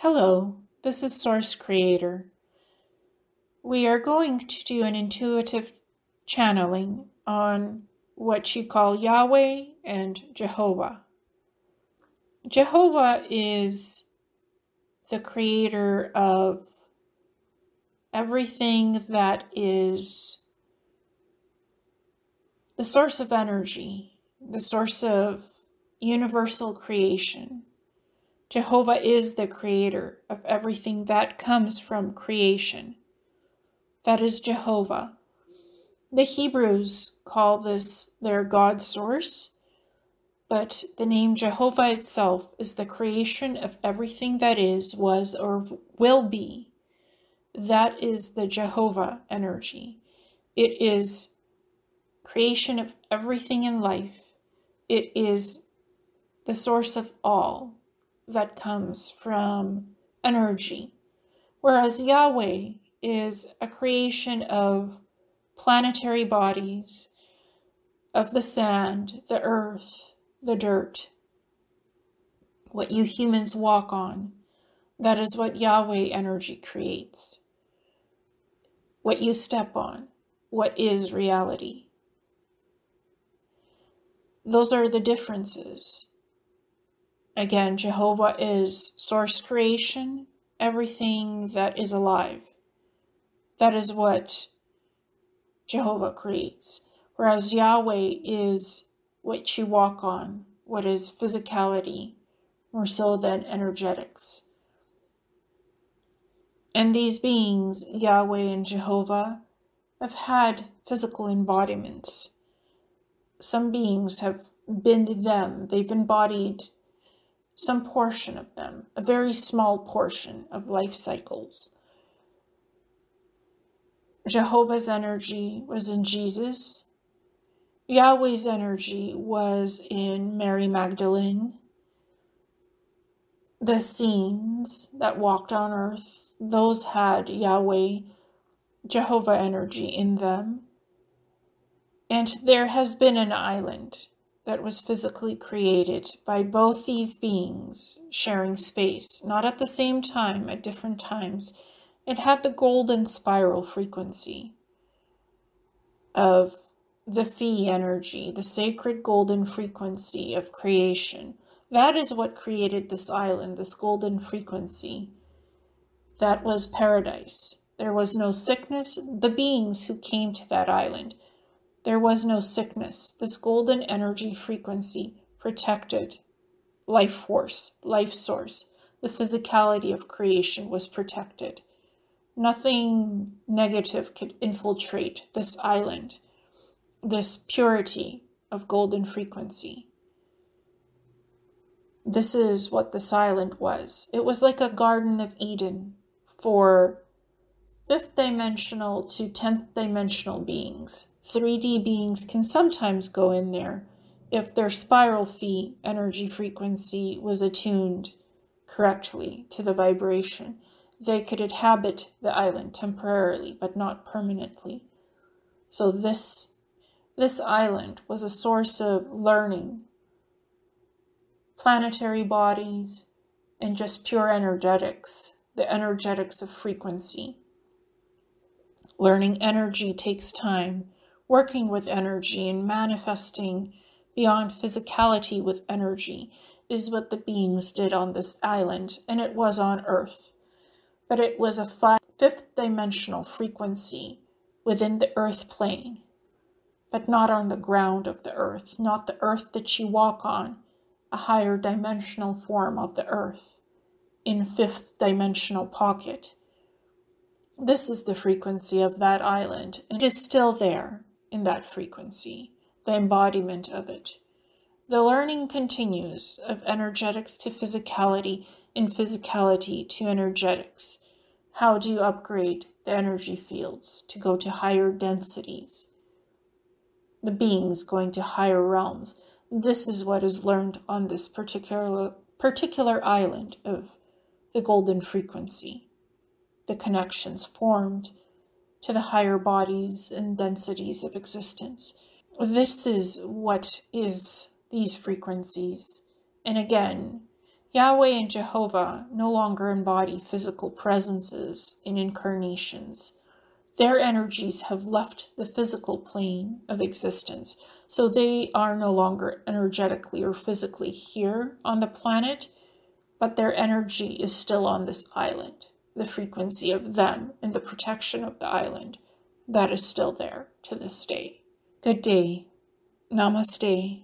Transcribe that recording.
Hello, this is Source Creator. We are going to do an intuitive channeling on what you call Yahweh and Jehovah. Jehovah is the creator of everything that is the source of energy, the source of universal creation. Jehovah is the creator of everything that comes from creation. That is Jehovah. The Hebrews call this their God source, but the name Jehovah itself is the creation of everything that is, was, or will be. That is the Jehovah energy. It is creation of everything in life. It is the source of all that comes from energy. Whereas Yahweh is a creation of planetary bodies, of the sand, the earth, the dirt, what you humans walk on. That is what Yahweh energy creates. What you step on, what is reality. Those are the differences. Again, Jehovah is source creation, everything that is alive. That is what Jehovah creates. Whereas Yahweh is what you walk on, what is physicality, more so than energetics. And these beings, Yahweh and Jehovah, have had physical embodiments. Some beings have been them, they've embodied some portion of them, a very small portion of life cycles. Jehovah's energy was in Jesus. Yahweh's energy was in Mary Magdalene. The scenes that walked on earth, those had Yahweh, Jehovah energy in them. And there has been an island that was physically created by both these beings sharing space, not at the same time, at different times. It had the golden spiral frequency of the phi energy, the sacred golden frequency of creation. That is what created this island, this golden frequency. That was paradise. There was no sickness. The beings who came to that island there was no sickness. This golden energy frequency protected life force, life source. The physicality of creation was protected. Nothing negative could infiltrate this island, this purity of golden frequency. This is what this island was. It was like a Garden of Eden for fifth dimensional to 10th dimensional beings. 3D beings can sometimes go in there if their spiral phi energy frequency was attuned correctly to the vibration. They could inhabit the island temporarily, but not permanently. So this this island was a source of learning, planetary bodies, and just pure energetics, the energetics of frequency. Learning energy takes time. Working with energy and manifesting beyond physicality with energy is what the beings did on this island, and it was on Earth. But it was a five, fifth dimensional frequency within the Earth plane, but not on the ground of the Earth, not the Earth that you walk on, a higher dimensional form of the Earth, in fifth dimensional pocket this is the frequency of that island. And it is still there in that frequency, the embodiment of it. The learning continues of energetics to physicality and physicality to energetics. How do you upgrade the energy fields to go to higher densities? The beings going to higher realms. This is what is learned on this particular particular island of the golden frequency the connections formed to the higher bodies and densities of existence. This is what is these frequencies. And again, Yahweh and Jehovah no longer embody physical presences in incarnations. Their energies have left the physical plane of existence, so they are no longer energetically or physically here on the planet, but their energy is still on this island. The frequency of them and the protection of the island, that is still there to this day. Good day. Namaste.